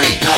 right now.